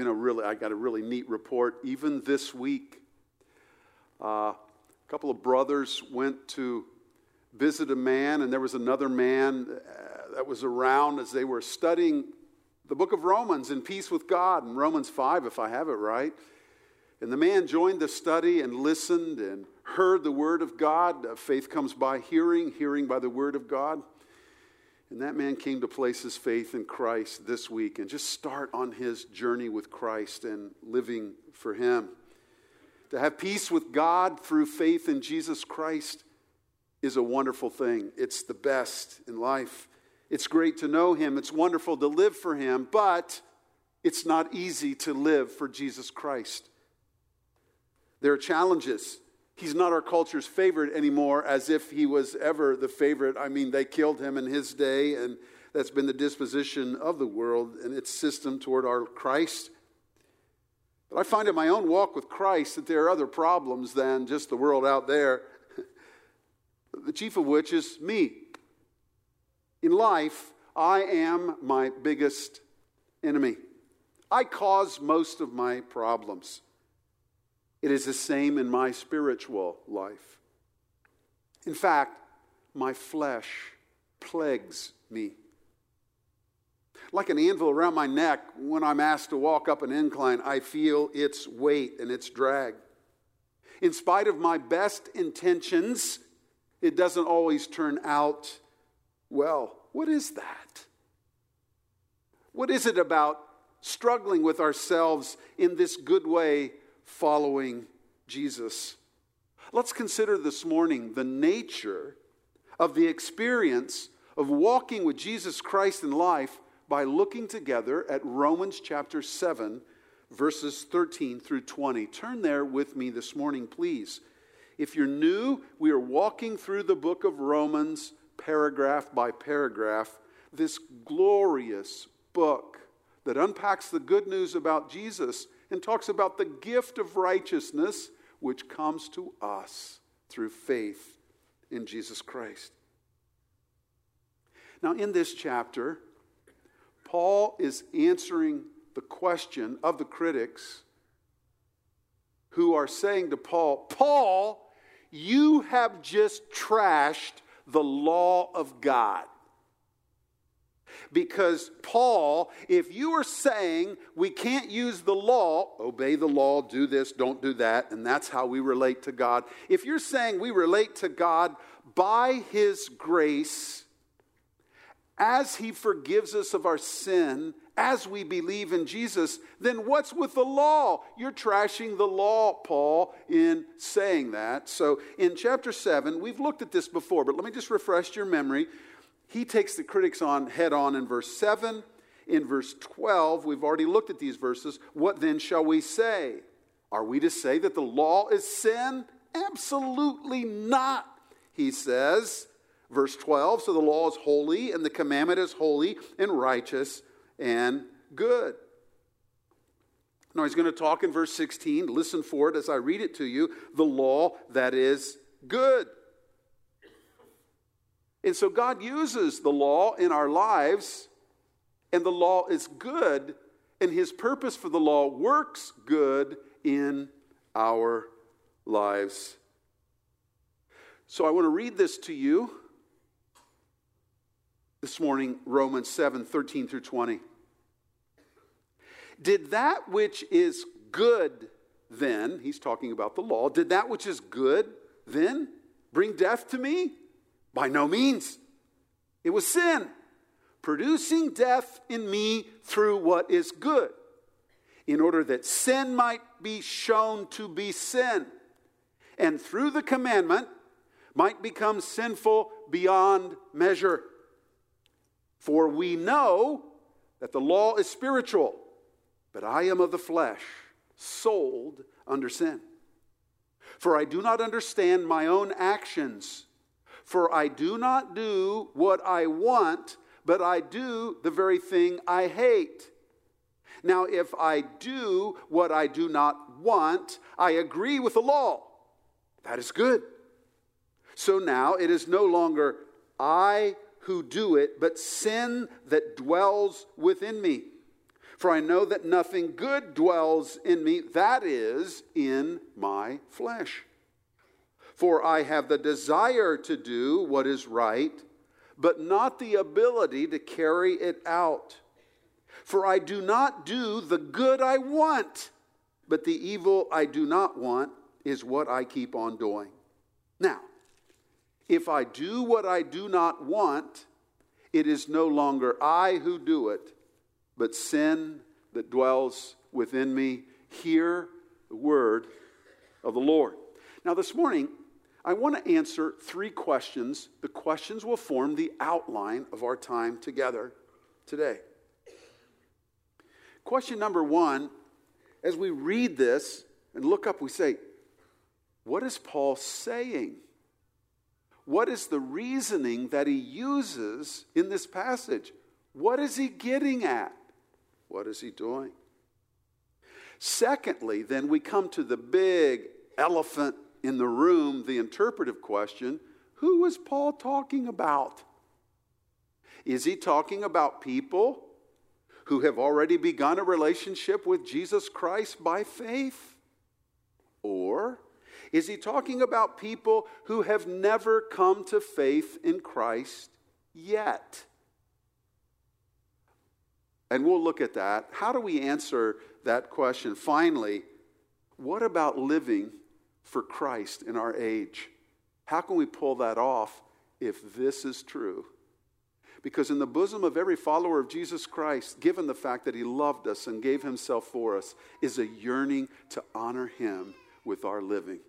you know, really, I got a really neat report. Even this week, uh, a couple of brothers went to visit a man, and there was another man uh, that was around as they were studying the book of Romans in peace with God, in Romans 5, if I have it right. And the man joined the study and listened and heard the word of God. Uh, faith comes by hearing, hearing by the word of God. And that man came to place his faith in Christ this week and just start on his journey with Christ and living for him. To have peace with God through faith in Jesus Christ is a wonderful thing. It's the best in life. It's great to know him, it's wonderful to live for him, but it's not easy to live for Jesus Christ. There are challenges. He's not our culture's favorite anymore, as if he was ever the favorite. I mean, they killed him in his day, and that's been the disposition of the world and its system toward our Christ. But I find in my own walk with Christ that there are other problems than just the world out there, the chief of which is me. In life, I am my biggest enemy. I cause most of my problems. It is the same in my spiritual life. In fact, my flesh plagues me. Like an anvil around my neck, when I'm asked to walk up an incline, I feel its weight and its drag. In spite of my best intentions, it doesn't always turn out well. What is that? What is it about struggling with ourselves in this good way following Jesus. Let's consider this morning the nature of the experience of walking with Jesus Christ in life by looking together at Romans chapter 7, verses 13 through 20. Turn there with me this morning, please. If you're new, we are walking through the book of Romans, paragraph by paragraph, this glorious book that unpacks the good news about Jesus and talks about the gift of righteousness which comes to us through faith in Jesus Christ. Now, in this chapter, Paul is answering the question of the critics who are saying to Paul, Paul, you have just trashed the law of God. Because, Paul, if you are saying we can't use the law, obey the law, do this, don't do that, and that's how we relate to God. If you're saying we relate to God by His grace, as He forgives us of our sin, as we believe in Jesus, then what's with the law? You're trashing the law, Paul, in saying that. So in chapter 7, we've looked at this before, but let me just refresh your memory he takes the critics on head on in verse 7. In verse 12, we've already looked at these verses. What then shall we say? Are we to say that the law is sin? Absolutely not, he says. Verse 12 So the law is holy, and the commandment is holy and righteous and good. Now he's going to talk in verse 16. Listen for it as I read it to you. The law that is good. And so God uses the law in our lives, and the law is good, and His purpose for the law works good in our lives. So I want to read this to you this morning Romans 7 13 through 20. Did that which is good then, he's talking about the law, did that which is good then bring death to me? By no means. It was sin, producing death in me through what is good, in order that sin might be shown to be sin, and through the commandment might become sinful beyond measure. For we know that the law is spiritual, but I am of the flesh, sold under sin. For I do not understand my own actions. For I do not do what I want, but I do the very thing I hate. Now, if I do what I do not want, I agree with the law. That is good. So now it is no longer I who do it, but sin that dwells within me. For I know that nothing good dwells in me, that is, in my flesh. For I have the desire to do what is right, but not the ability to carry it out. For I do not do the good I want, but the evil I do not want is what I keep on doing. Now, if I do what I do not want, it is no longer I who do it, but sin that dwells within me. Hear the word of the Lord. Now, this morning, I want to answer three questions. The questions will form the outline of our time together today. Question number one as we read this and look up, we say, What is Paul saying? What is the reasoning that he uses in this passage? What is he getting at? What is he doing? Secondly, then we come to the big elephant in the room, the interpretive question who is Paul talking about? Is he talking about people who have already begun a relationship with Jesus Christ by faith? Or is he talking about people who have never come to faith in Christ yet? And we'll look at that. How do we answer that question? Finally, what about living for Christ in our age? How can we pull that off if this is true? Because in the bosom of every follower of Jesus Christ, given the fact that he loved us and gave himself for us, is a yearning to honor him with our living.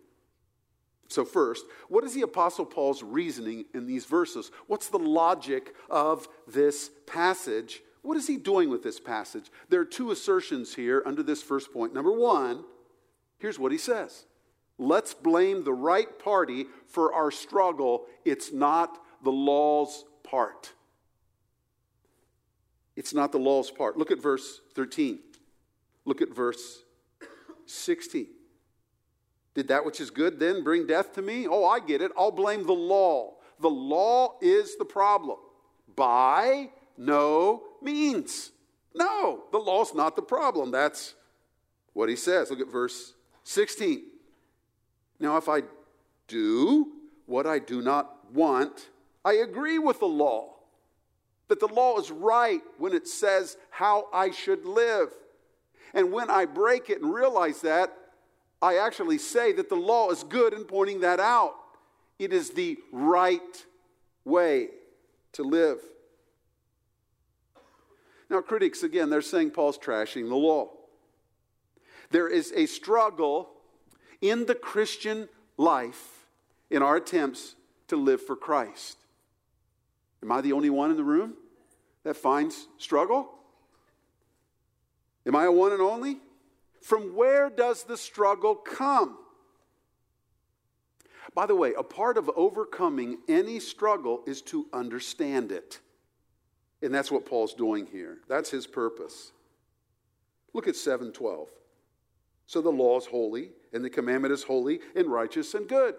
So, first, what is the Apostle Paul's reasoning in these verses? What's the logic of this passage? What is he doing with this passage? There are two assertions here under this first point. Number one, here's what he says Let's blame the right party for our struggle. It's not the law's part. It's not the law's part. Look at verse 13. Look at verse 16. Did that which is good then bring death to me? Oh, I get it. I'll blame the law. The law is the problem. By no means. No, the law's not the problem. That's what he says. Look at verse 16. Now, if I do what I do not want, I agree with the law. That the law is right when it says how I should live. And when I break it and realize that, I actually say that the law is good in pointing that out. It is the right way to live. Now, critics, again, they're saying Paul's trashing the law. There is a struggle in the Christian life in our attempts to live for Christ. Am I the only one in the room that finds struggle? Am I a one and only? From where does the struggle come? By the way, a part of overcoming any struggle is to understand it. And that's what Paul's doing here. That's his purpose. Look at 712. So the law is holy, and the commandment is holy and righteous and good.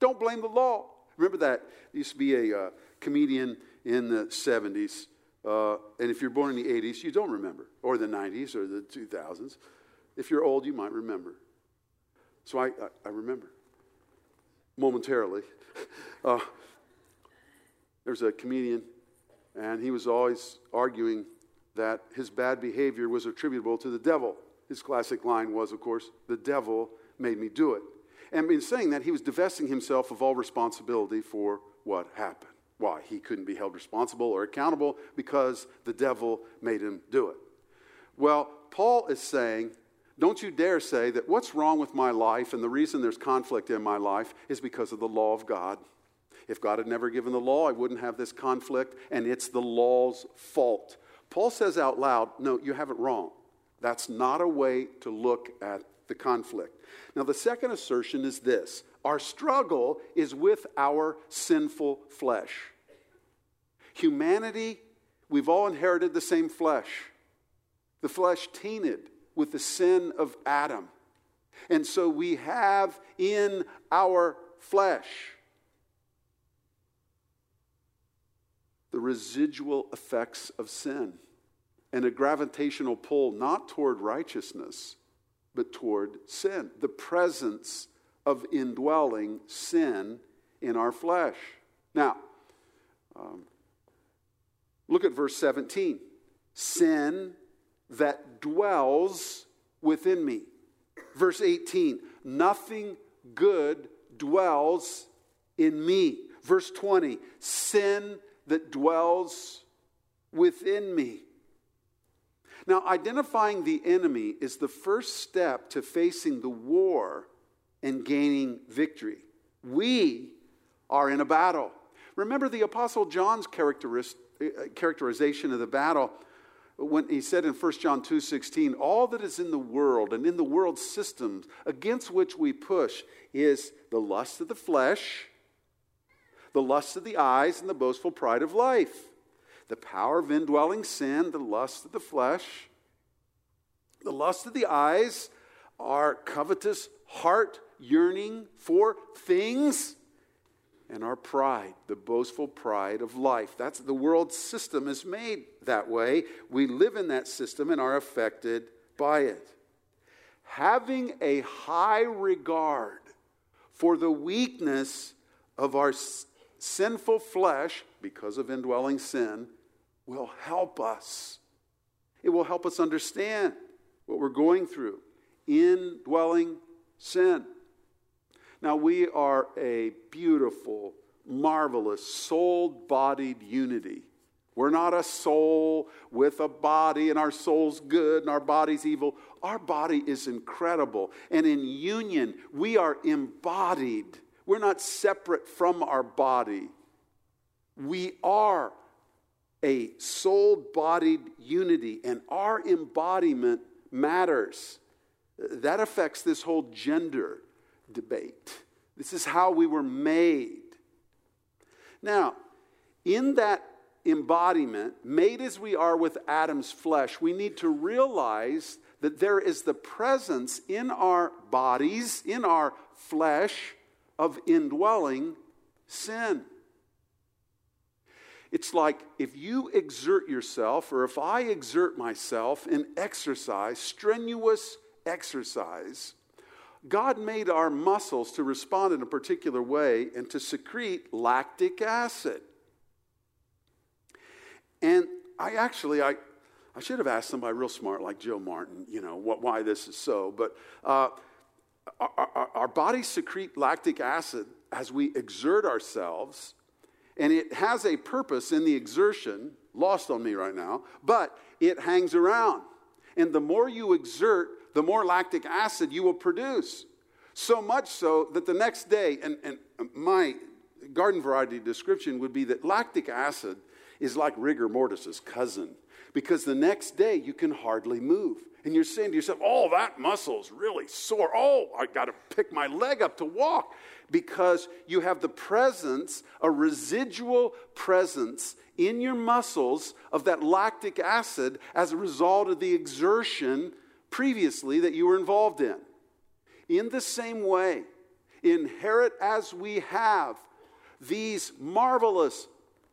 Don't blame the law. Remember that? There used to be a uh, comedian in the 70s. Uh, and if you're born in the 80s, you don't remember, or the 90s or the 2000s. If you're old, you might remember. So I, I, I remember momentarily. Uh, there's a comedian, and he was always arguing that his bad behavior was attributable to the devil. His classic line was, of course, the devil made me do it. And in saying that, he was divesting himself of all responsibility for what happened. Why? He couldn't be held responsible or accountable because the devil made him do it. Well, Paul is saying don't you dare say that what's wrong with my life and the reason there's conflict in my life is because of the law of God. If God had never given the law, I wouldn't have this conflict, and it's the law's fault. Paul says out loud, No, you have it wrong. That's not a way to look at the conflict. Now, the second assertion is this our struggle is with our sinful flesh. Humanity, we've all inherited the same flesh. The flesh tainted with the sin of Adam. And so we have in our flesh the residual effects of sin. And a gravitational pull not toward righteousness, but toward sin. The presence of indwelling sin in our flesh. Now, um, look at verse 17. Sin that dwells within me. Verse 18. Nothing good dwells in me. Verse 20. Sin that dwells within me. Now, identifying the enemy is the first step to facing the war and gaining victory. We are in a battle. Remember the Apostle John's uh, characterization of the battle when he said in 1 John 2:16, all that is in the world and in the world's systems against which we push is the lust of the flesh, the lust of the eyes, and the boastful pride of life. The power of indwelling sin, the lust of the flesh, the lust of the eyes, our covetous heart yearning for things and our pride, the boastful pride of life. That's the world system is made that way. We live in that system and are affected by it. Having a high regard for the weakness of our sinful flesh because of indwelling sin will help us. It will help us understand what we're going through indwelling sin. Now, we are a beautiful, marvelous, soul bodied unity. We're not a soul with a body and our soul's good and our body's evil. Our body is incredible. And in union, we are embodied. We're not separate from our body. We are a soul bodied unity, and our embodiment matters. That affects this whole gender debate. This is how we were made. Now, in that embodiment, made as we are with Adam's flesh, we need to realize that there is the presence in our bodies, in our flesh, of indwelling sin. It's like if you exert yourself, or if I exert myself in exercise, strenuous exercise, God made our muscles to respond in a particular way and to secrete lactic acid. And I actually, I, I should have asked somebody real smart like Joe Martin, you know, what, why this is so. But uh, our, our, our bodies secrete lactic acid as we exert ourselves, and it has a purpose in the exertion, lost on me right now, but it hangs around. And the more you exert, the more lactic acid you will produce. So much so that the next day, and, and my garden variety description would be that lactic acid is like rigor mortis's cousin because the next day you can hardly move. And you're saying to yourself, oh, that muscle's really sore. Oh, I got to pick my leg up to walk because you have the presence, a residual presence in your muscles of that lactic acid as a result of the exertion previously that you were involved in. In the same way, inherit as we have these marvelous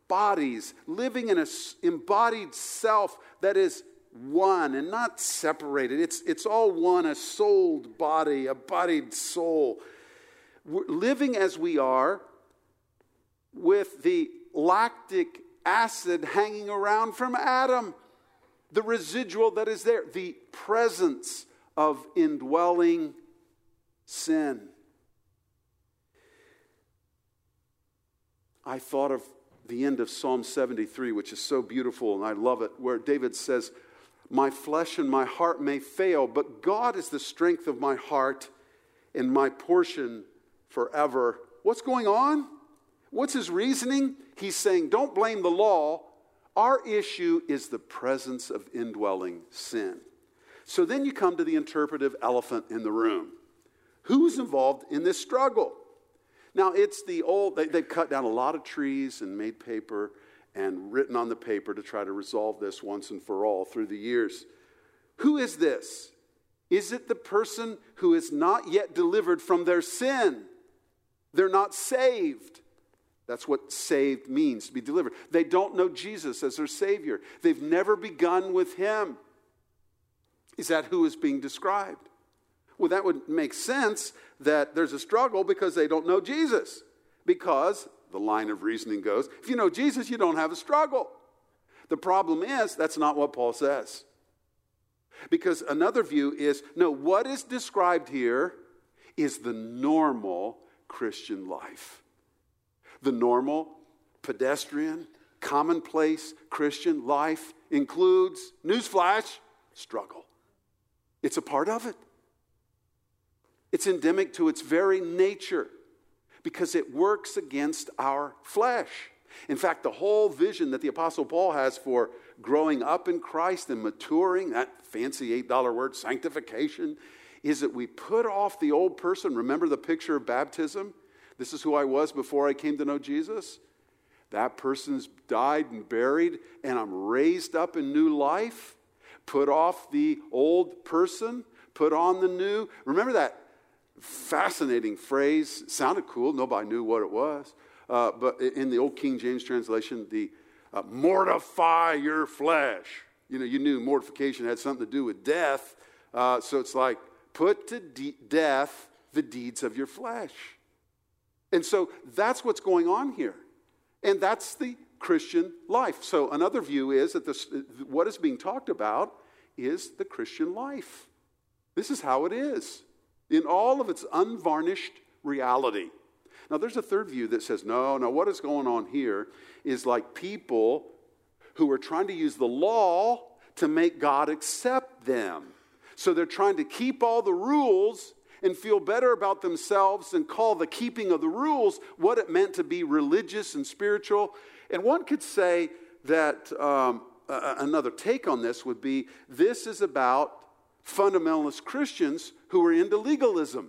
bodies, living in an embodied self that is one and not separated. It's, it's all one, a souled body, a bodied soul. Living as we are with the lactic acid hanging around from Adam the residual that is there, the presence of indwelling sin. I thought of the end of Psalm 73, which is so beautiful, and I love it, where David says, My flesh and my heart may fail, but God is the strength of my heart and my portion forever. What's going on? What's his reasoning? He's saying, Don't blame the law, our issue is the presence of indwelling sin. So then you come to the interpretive elephant in the room. Who's involved in this struggle? Now, it's the old, they, have cut down a lot of trees and made paper and written on the paper to try to resolve this once and for all through the years. Who is this? Is it the person who is not yet delivered from their sin? They're not saved. That's what saved means, to be delivered. They don't know Jesus as their Savior. They've never begun with Him. Is that who is being described? Well, that would make sense that there's a struggle because they don't know Jesus. Because the line of reasoning goes if you know Jesus, you don't have a struggle. The problem is, that's not what Paul says. Because another view is no, what is described here is the normal Christian life. The normal, pedestrian, commonplace Christian life includes, newsflash, struggle. It's a part of it. It's endemic to its very nature because it works against our flesh. In fact, the whole vision that the Apostle Paul has for growing up in Christ and maturing, that fancy $8 word, sanctification, is that we put off the old person. Remember the picture of baptism? This is who I was before I came to know Jesus. That person's died and buried, and I'm raised up in new life. Put off the old person, put on the new. Remember that fascinating phrase? Sounded cool, nobody knew what it was. Uh, but in the old King James translation, the uh, mortify your flesh. You know, you knew mortification had something to do with death. Uh, so it's like, put to de- death the deeds of your flesh. And so that's what's going on here. And that's the Christian life. So another view is that this, what is being talked about is the Christian life. This is how it is in all of its unvarnished reality. Now, there's a third view that says, no, no, what is going on here is like people who are trying to use the law to make God accept them. So they're trying to keep all the rules and feel better about themselves and call the keeping of the rules what it meant to be religious and spiritual. And one could say that um, another take on this would be this is about fundamentalist Christians who are into legalism.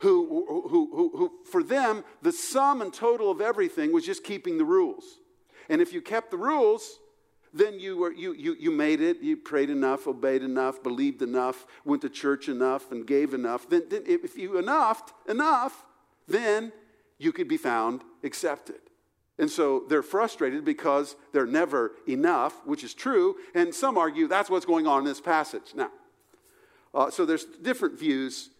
Who, who, who, who, for them, the sum and total of everything was just keeping the rules. And if you kept the rules, then you, were, you, you, you made it, you prayed enough, obeyed enough, believed enough, went to church enough, and gave enough. Then, then if you enough, enough, then you could be found accepted. And so they're frustrated because they're never enough, which is true. And some argue that's what's going on in this passage. Now, uh, so there's different views.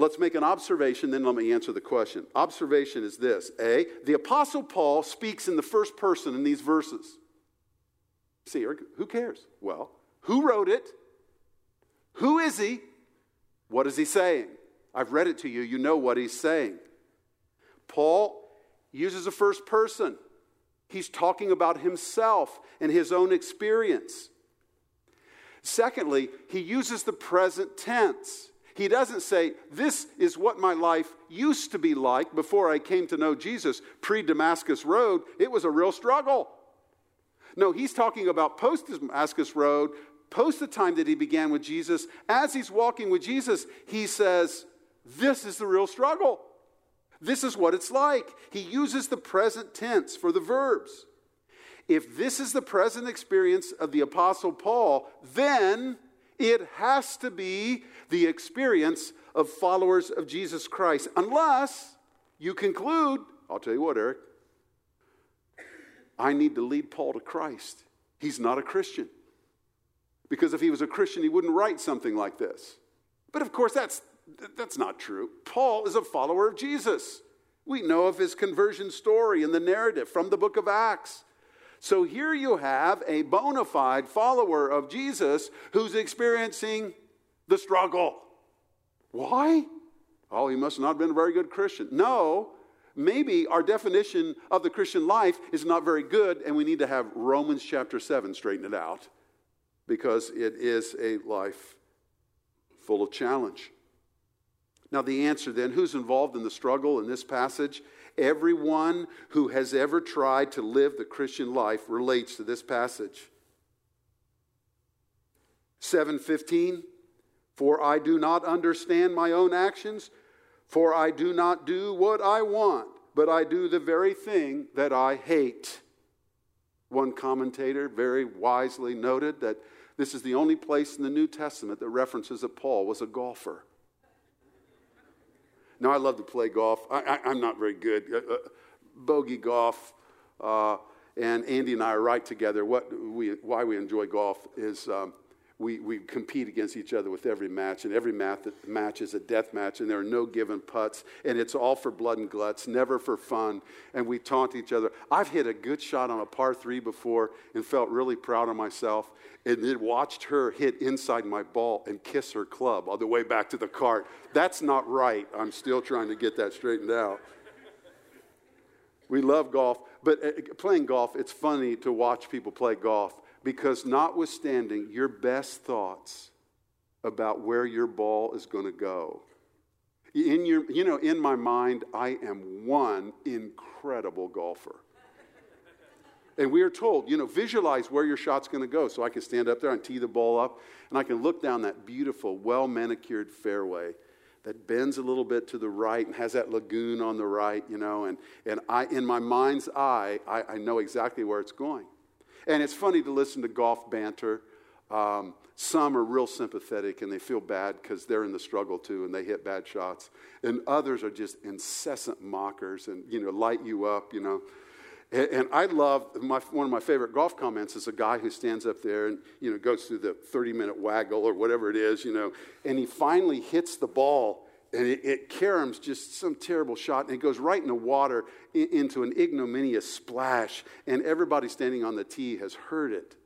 Let's make an observation, then let me answer the question. Observation is this A, the Apostle Paul speaks in the first person in these verses. See, who cares? Well, who wrote it? Who is he? What is he saying? I've read it to you. You know what he's saying. Paul uses a first person. He's talking about himself and his own experience. Secondly, he uses the present tense. He doesn't say, This is what my life used to be like before I came to know Jesus. Pre Damascus Road, it was a real struggle. No, he's talking about post Damascus Road, post the time that he began with Jesus. As he's walking with Jesus, he says, This is the real struggle. This is what it's like. He uses the present tense for the verbs. If this is the present experience of the Apostle Paul, then it has to be the experience of followers of Jesus Christ. Unless you conclude, I'll tell you what, Eric, I need to lead Paul to Christ. He's not a Christian. Because if he was a Christian, he wouldn't write something like this. But of course, that's, that's not true. Paul is a follower of Jesus. We know of his conversion story in the narrative from the book of Acts. So here you have a bona fide follower of Jesus who's experiencing the struggle. Why? Oh, he must not have been a very good Christian. No, maybe our definition of the Christian life is not very good, and we need to have Romans chapter 7 straighten it out because it is a life full of challenge. Now, the answer then who's involved in the struggle in this passage? Everyone who has ever tried to live the Christian life relates to this passage. 715 For I do not understand my own actions, for I do not do what I want, but I do the very thing that I hate. One commentator very wisely noted that this is the only place in the New Testament that references that Paul was a golfer. Now, I love to play golf. I, am not very good. Uh, uh, bogey golf. Uh, and Andy and I are right together. What we, why we enjoy golf is um, we, we compete against each other with every match, and every math, match is a death match, and there are no given putts, and it's all for blood and guts, never for fun. And we taunt each other. I've hit a good shot on a par three before and felt really proud of myself, and then watched her hit inside my ball and kiss her club on the way back to the cart. That's not right. I'm still trying to get that straightened out. We love golf, but uh, playing golf, it's funny to watch people play golf because, notwithstanding your best thoughts about where your ball is going to go, in your, you know, in my mind, I am one incredible golfer. And we are told, you know, visualize where your shot's going to go. So I can stand up there and tee the ball up, and I can look down that beautiful, well manicured fairway that bends a little bit to the right and has that lagoon on the right, you know. And, and I, in my mind's eye, I, I know exactly where it's going. And it's funny to listen to golf banter. Um, some are real sympathetic and they feel bad because they're in the struggle too and they hit bad shots. And others are just incessant mockers and, you know, light you up, you know. And, and I love, my, one of my favorite golf comments is a guy who stands up there and, you know, goes through the 30 minute waggle or whatever it is, you know, and he finally hits the ball and it, it caroms just some terrible shot, and it goes right in the water in, into an ignominious splash, and everybody standing on the tee has heard it.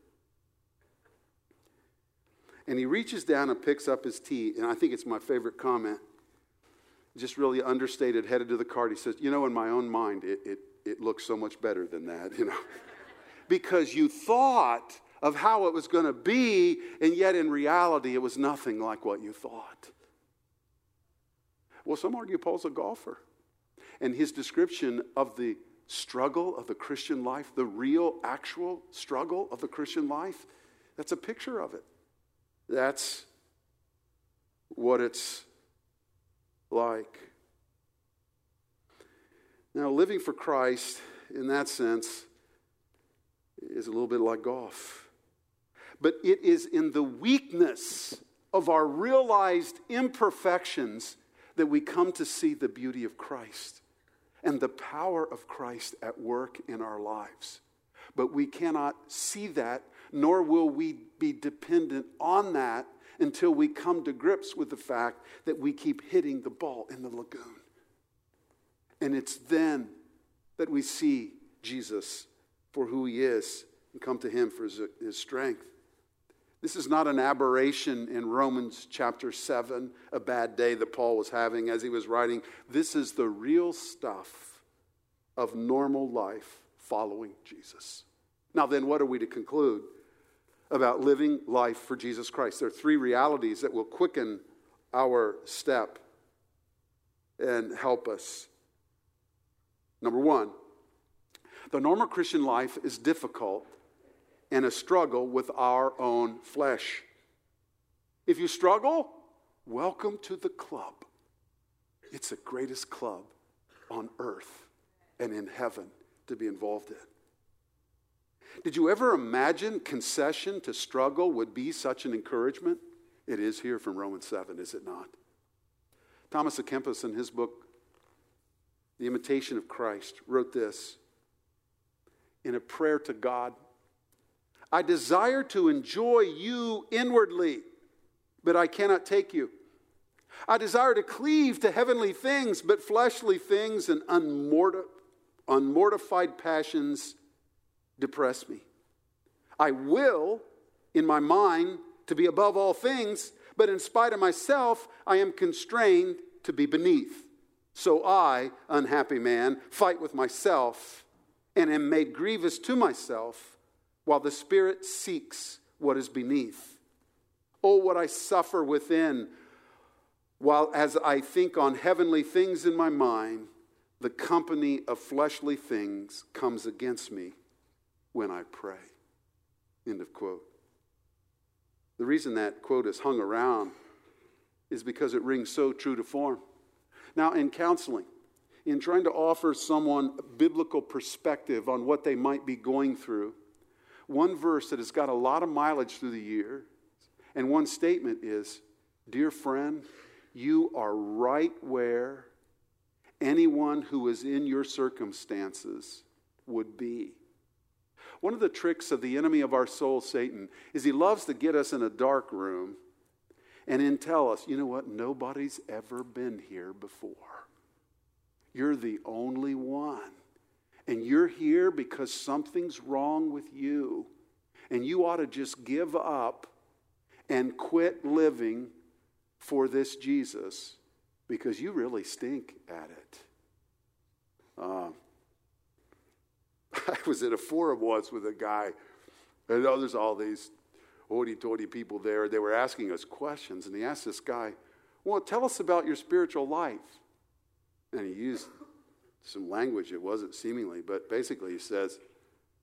And he reaches down and picks up his tee, and I think it's my favorite comment. Just really understated, headed to the cart. He says, You know, in my own mind, it, it, it looks so much better than that, you know. because you thought of how it was going to be, and yet in reality, it was nothing like what you thought. Well, some argue Paul's a golfer. And his description of the struggle of the Christian life, the real, actual struggle of the Christian life, that's a picture of it. That's what it's like. Now, living for Christ in that sense is a little bit like golf. But it is in the weakness of our realized imperfections that we come to see the beauty of Christ and the power of Christ at work in our lives. But we cannot see that, nor will we be dependent on that until we come to grips with the fact that we keep hitting the ball in the lagoon. And it's then that we see Jesus for who he is and come to him for his, his strength. This is not an aberration in Romans chapter 7, a bad day that Paul was having as he was writing. This is the real stuff of normal life following Jesus. Now, then, what are we to conclude about living life for Jesus Christ? There are three realities that will quicken our step and help us. Number one, the normal Christian life is difficult and a struggle with our own flesh. If you struggle, welcome to the club. It's the greatest club on earth and in heaven to be involved in. Did you ever imagine concession to struggle would be such an encouragement? It is here from Romans 7, is it not? Thomas à Kempis, in his book, The Imitation of Christ, wrote this in a prayer to God I desire to enjoy you inwardly, but I cannot take you. I desire to cleave to heavenly things, but fleshly things and unmortified passions depress me. I will, in my mind, to be above all things, but in spite of myself, I am constrained to be beneath. So I, unhappy man, fight with myself and am made grievous to myself while the Spirit seeks what is beneath. Oh, what I suffer within, while as I think on heavenly things in my mind, the company of fleshly things comes against me when I pray. End of quote. The reason that quote is hung around is because it rings so true to form. Now, in counseling, in trying to offer someone biblical perspective on what they might be going through, one verse that has got a lot of mileage through the year, and one statement is Dear friend, you are right where anyone who is in your circumstances would be. One of the tricks of the enemy of our soul, Satan, is he loves to get us in a dark room and then tell us, you know what, nobody's ever been here before. You're the only one. And you're here because something's wrong with you. And you ought to just give up and quit living for this Jesus because you really stink at it. Uh, I was at a forum once with a guy, and oh, there's all these hoity toity people there. They were asking us questions, and he asked this guy, Well, tell us about your spiritual life. And he used some language it wasn't seemingly, but basically he says,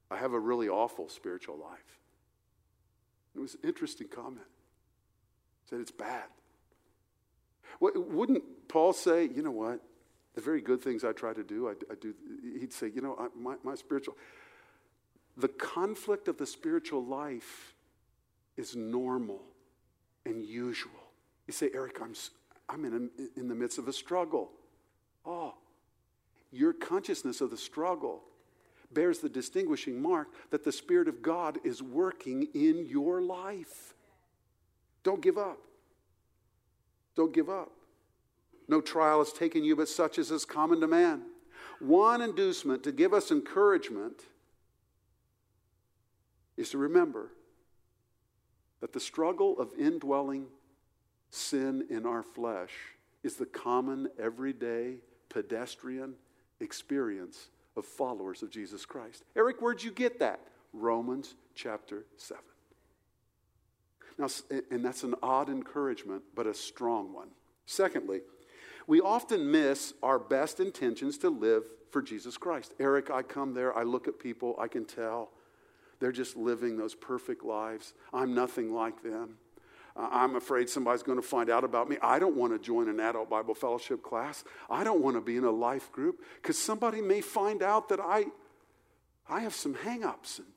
I have a really awful spiritual life. It was an interesting comment. He said, It's bad. Wouldn't Paul say, you know what? The very good things I try to do, I, I do. He'd say, you know, I, my, my spiritual, the conflict of the spiritual life is normal and usual. You say, Eric, I'm, I'm in, a, in the midst of a struggle. Oh, your consciousness of the struggle bears the distinguishing mark that the Spirit of God is working in your life. Don't give up. Don't give up. No trial has taken you but such as is common to man. One inducement to give us encouragement is to remember that the struggle of indwelling sin in our flesh is the common, everyday, pedestrian experience of followers of Jesus Christ. Eric, where'd you get that? Romans chapter 7. Now, and that's an odd encouragement, but a strong one. Secondly, we often miss our best intentions to live for Jesus Christ. Eric, I come there, I look at people, I can tell they're just living those perfect lives. I'm nothing like them. I'm afraid somebody's going to find out about me. I don't want to join an adult Bible fellowship class. I don't want to be in a life group because somebody may find out that I, I have some hangups and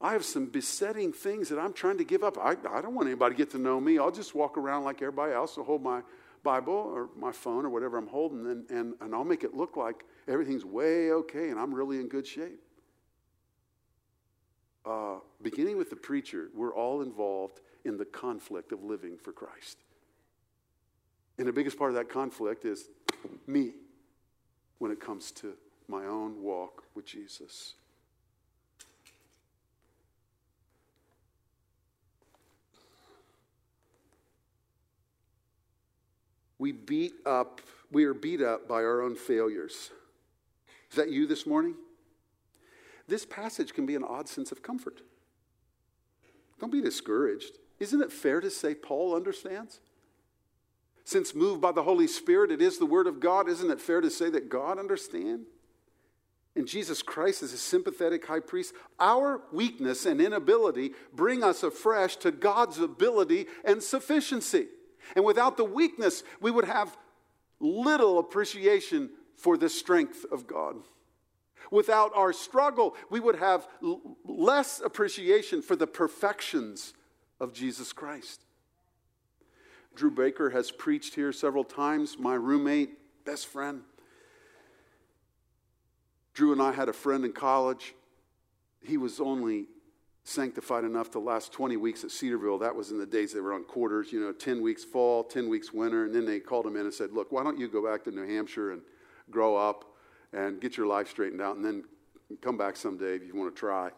I have some besetting things that I'm trying to give up. I, I don't want anybody to get to know me. I'll just walk around like everybody else. I'll hold my Bible or my phone or whatever I'm holding, and, and, and I'll make it look like everything's way okay and I'm really in good shape. Uh, beginning with the preacher, we're all involved in the conflict of living for Christ. And the biggest part of that conflict is me when it comes to my own walk with Jesus. We beat up, we are beat up by our own failures. Is that you this morning? This passage can be an odd sense of comfort. Don't be discouraged. Isn't it fair to say Paul understands? Since moved by the Holy Spirit, it is the Word of God, isn't it fair to say that God understands? And Jesus Christ is a sympathetic high priest. Our weakness and inability bring us afresh to God's ability and sufficiency. And without the weakness, we would have little appreciation for the strength of God. Without our struggle, we would have l- less appreciation for the perfections of Jesus Christ. Drew Baker has preached here several times, my roommate, best friend. Drew and I had a friend in college. He was only sanctified enough to last 20 weeks at Cedarville. That was in the days they were on quarters, you know, 10 weeks fall, 10 weeks winter. And then they called him in and said, Look, why don't you go back to New Hampshire and grow up and get your life straightened out and then come back someday if you want to try.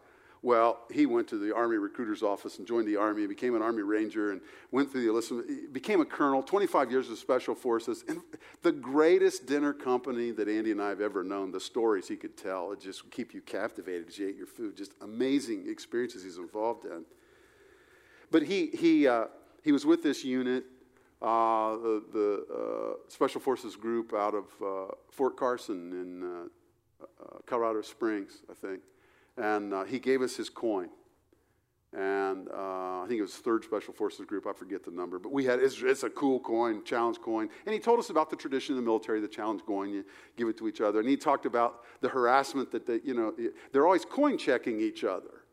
Well, he went to the Army recruiter's office and joined the Army, became an Army Ranger, and went through the enlistment, became a colonel, 25 years of Special Forces, and the greatest dinner company that Andy and I have ever known. The stories he could tell, it just keep you captivated as you ate your food. Just amazing experiences he's involved in. But he, he, uh, he was with this unit, uh, the, the uh, Special Forces group out of uh, Fort Carson in uh, uh, Colorado Springs, I think and uh, he gave us his coin. And uh, I think it was third Special Forces Group. I forget the number, but we had it's, it's, a cool coin, challenge coin. And he told us about the tradition in the military, the challenge coin. You give it to each other, and he talked about the harassment that they, you know they're always coin checking each other.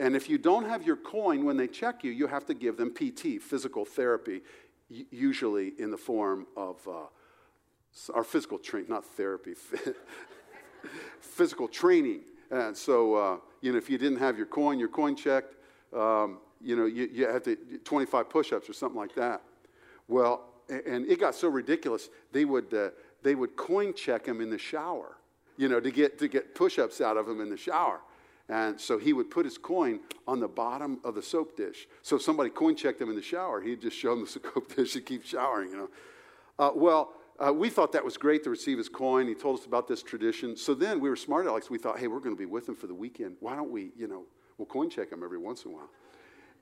And if you don't have your coin when they check you, you have to give them PT, physical therapy, usually in the form of uh, our physical training, not therapy, physical training. And so, uh, you know, if you didn't have your coin, your coin checked, um, you know, you, you had to 25 push-ups or something like that. Well, and it got so ridiculous, they would, uh, they would coin check him in the shower, you know, to get, to get push-ups out of him in the shower. And so he would put his coin on the bottom of the soap dish. So if somebody coin checked him in the shower, he'd just show him the soap dish and keep showering, you know. Uh, well, uh, we thought that was great to receive his coin. He told us about this tradition. So then we were smart Alex. We thought, hey, we're going to be with him for the weekend. Why don't we, you know, we'll coin check him every once in a while.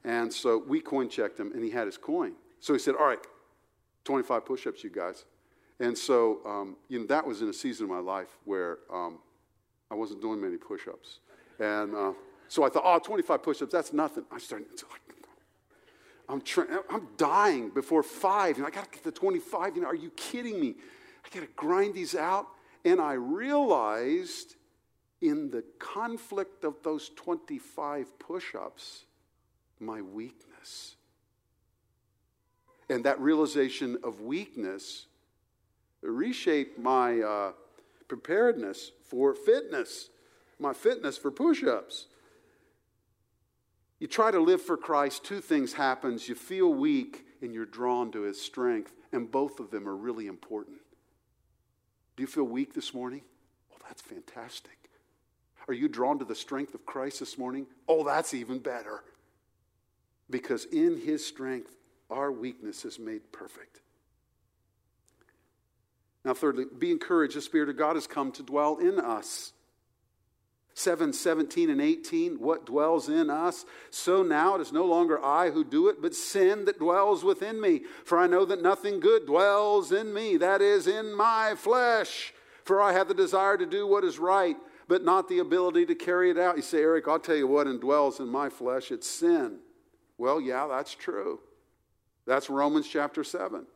And so we coin checked him, and he had his coin. So he said, all right, 25 push ups, you guys. And so, um, you know, that was in a season of my life where um, I wasn't doing many push ups. And uh, so I thought, oh, 25 push ups, that's nothing. I started, I'm, I'm dying before five. Know, I got to get to 25. You know, are you kidding me? I got to grind these out. And I realized in the conflict of those 25 push ups, my weakness. And that realization of weakness reshaped my uh, preparedness for fitness, my fitness for push ups. You try to live for Christ, two things happens. You feel weak and you're drawn to his strength, and both of them are really important. Do you feel weak this morning? Well, that's fantastic. Are you drawn to the strength of Christ this morning? Oh, that's even better. Because in his strength, our weakness is made perfect. Now, thirdly, be encouraged. The Spirit of God has come to dwell in us. 7 17 and 18 what dwells in us? So now it is no longer i who do it but sin that dwells within me. For i know that nothing good dwells in me that is in my flesh. For i have the desire to do what is right but not the ability to carry it out. You say eric i'll tell you what indwells in my flesh it's sin. Well yeah that's true. That's romans chapter 7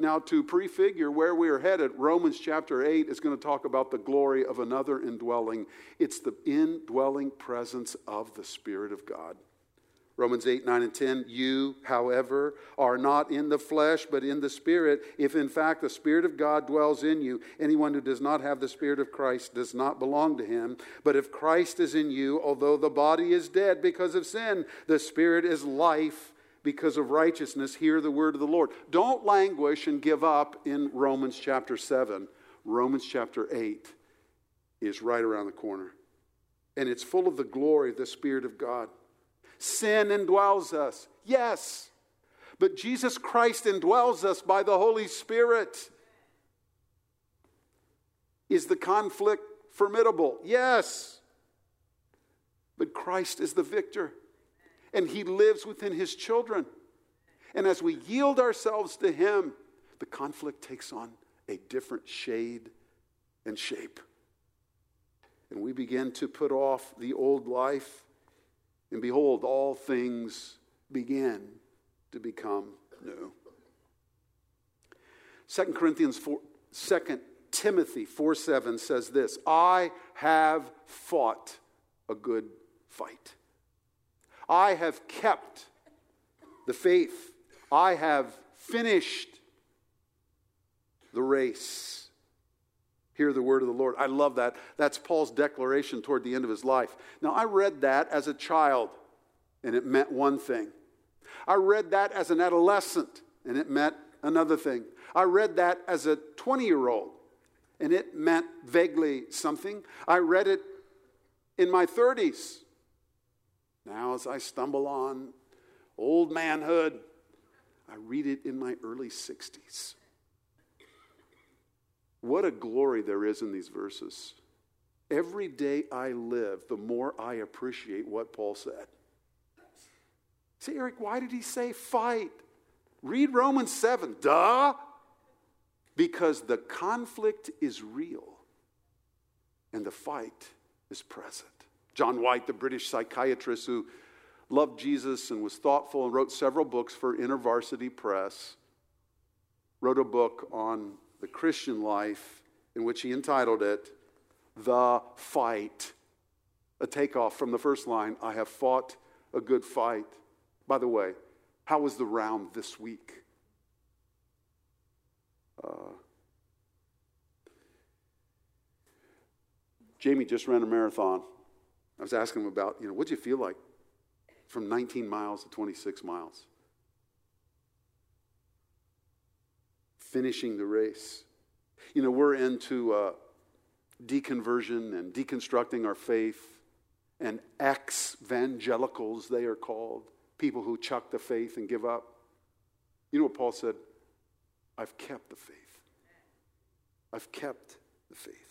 now, to prefigure where we are headed, Romans chapter 8 is going to talk about the glory of another indwelling. It's the indwelling presence of the Spirit of God. Romans 8, 9, and 10. You, however, are not in the flesh, but in the Spirit, if in fact the Spirit of God dwells in you. Anyone who does not have the Spirit of Christ does not belong to him. But if Christ is in you, although the body is dead because of sin, the Spirit is life because of righteousness, hear the word of the Lord. Don't languish and give up in Romans chapter 7. Romans chapter 8 is right around the corner. And it's full of the glory of the Spirit of God. Sin indwells us, yes. But Jesus Christ indwells us by the Holy Spirit. Is the conflict formidable? Yes. But Christ is the victor and He lives within His children. And as we yield ourselves to Him, the conflict takes on a different shade and shape. And we begin to put off the old life, and behold, all things begin to become new. 2 Corinthians 4, 2 Timothy 4 7 says this I have fought a good fight. I have kept the faith. I have finished the race. Hear the word of the Lord. I love that. That's Paul's declaration toward the end of his life. Now, I read that as a child, and it meant one thing. I read that as an adolescent, and it meant another thing. I read that as a 20 year old, and it meant vaguely something. I read it in my 30s, now, as I stumble on old manhood, I read it in my early 60s. What a glory there is in these verses. Every day I live, the more I appreciate what Paul said. Say, Eric, why did he say fight? Read Romans 7. Duh! Because the conflict is real and the fight is present. John White, the British psychiatrist who loved Jesus and was thoughtful and wrote several books for InterVarsity Press, wrote a book on the Christian life in which he entitled it The Fight. A takeoff from the first line I have fought a good fight. By the way, how was the round this week? Uh, Jamie just ran a marathon. I was asking him about, you know, what'd you feel like from 19 miles to 26 miles? Finishing the race. You know, we're into uh, deconversion and deconstructing our faith, and ex evangelicals, they are called, people who chuck the faith and give up. You know what Paul said? I've kept the faith. I've kept the faith.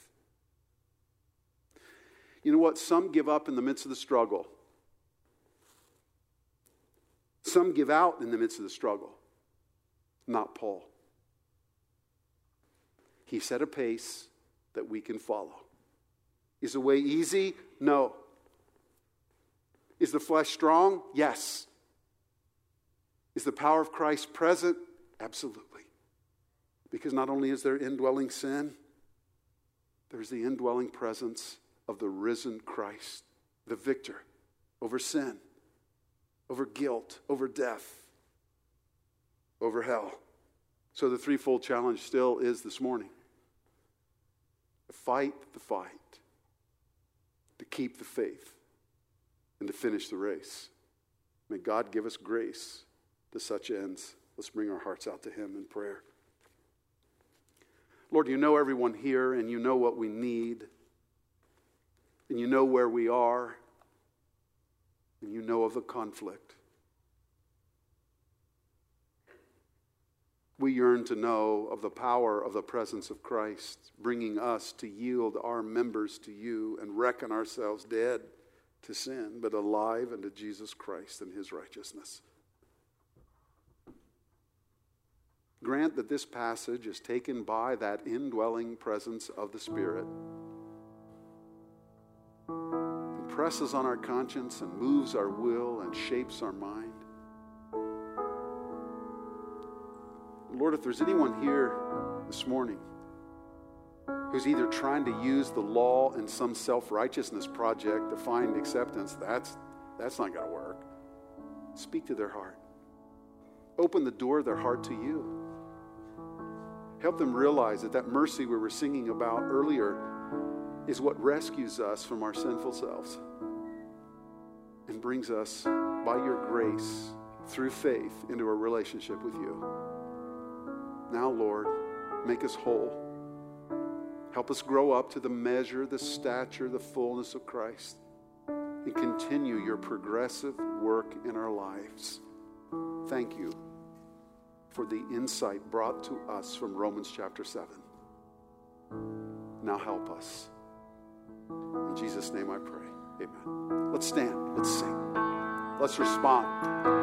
You know what? Some give up in the midst of the struggle. Some give out in the midst of the struggle. Not Paul. He set a pace that we can follow. Is the way easy? No. Is the flesh strong? Yes. Is the power of Christ present? Absolutely. Because not only is there indwelling sin, there's the indwelling presence of the risen Christ, the victor over sin, over guilt, over death, over hell. So the threefold challenge still is this morning to fight the fight, to keep the faith, and to finish the race. May God give us grace to such ends. Let's bring our hearts out to Him in prayer. Lord, you know everyone here, and you know what we need, and you know where we are, and you know of the conflict. We yearn to know of the power of the presence of Christ, bringing us to yield our members to you and reckon ourselves dead to sin, but alive unto Jesus Christ and his righteousness. Grant that this passage is taken by that indwelling presence of the Spirit, impresses on our conscience and moves our will and shapes our mind. Lord, if there's anyone here this morning who's either trying to use the law in some self righteousness project to find acceptance, that's, that's not going to work. Speak to their heart. Open the door of their heart to you. Help them realize that that mercy we were singing about earlier is what rescues us from our sinful selves and brings us, by your grace, through faith, into a relationship with you. Now, Lord, make us whole. Help us grow up to the measure, the stature, the fullness of Christ, and continue your progressive work in our lives. Thank you for the insight brought to us from Romans chapter 7. Now help us. Jesus' name I pray. Amen. Let's stand. Let's sing. Let's respond.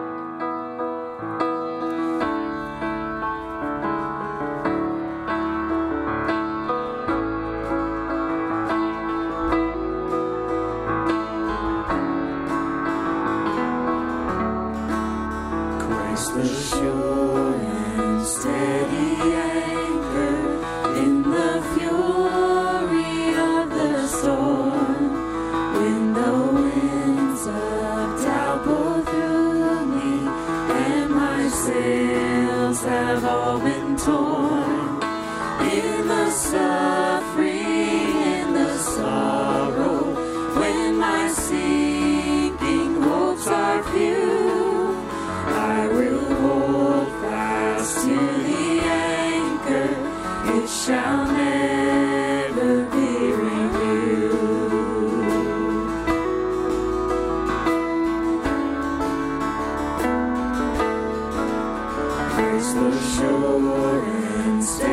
Sure and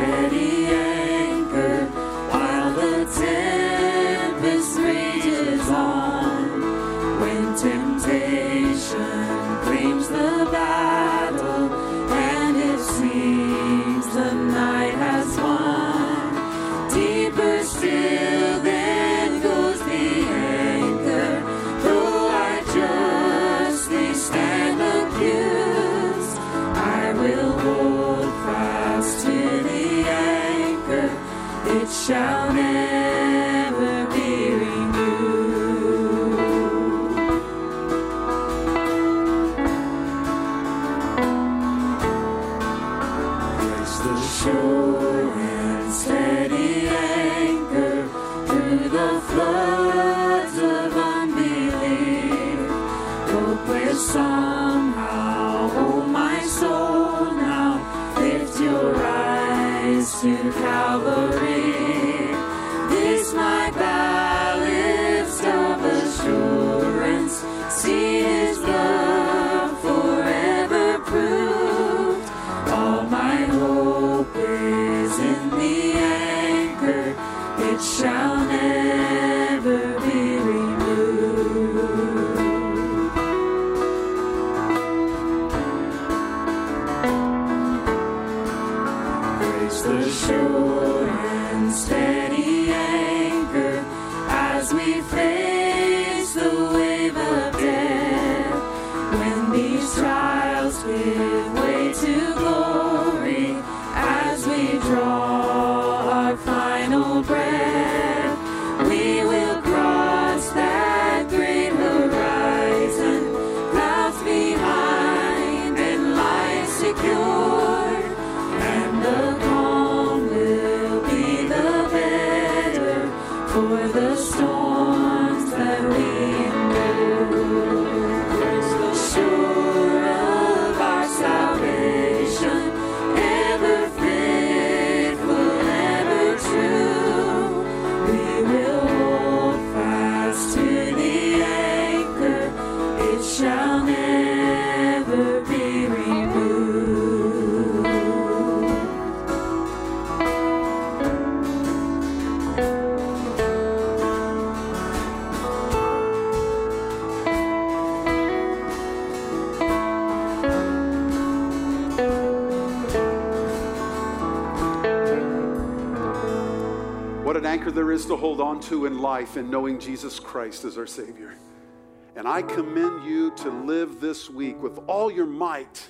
anchor there is to hold on to in life in knowing Jesus Christ as our Savior. And I commend you to live this week with all your might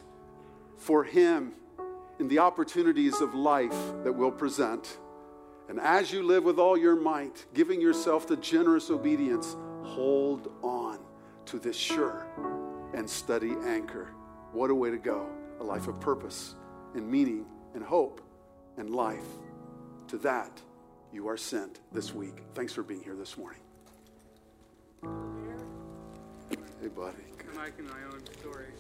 for Him in the opportunities of life that will present. And as you live with all your might, giving yourself to generous obedience, hold on to this sure and steady anchor. What a way to go! A life of purpose and meaning and hope and life. To that, you are sent this week. Thanks for being here this morning. Hey, buddy. Mike and my own story.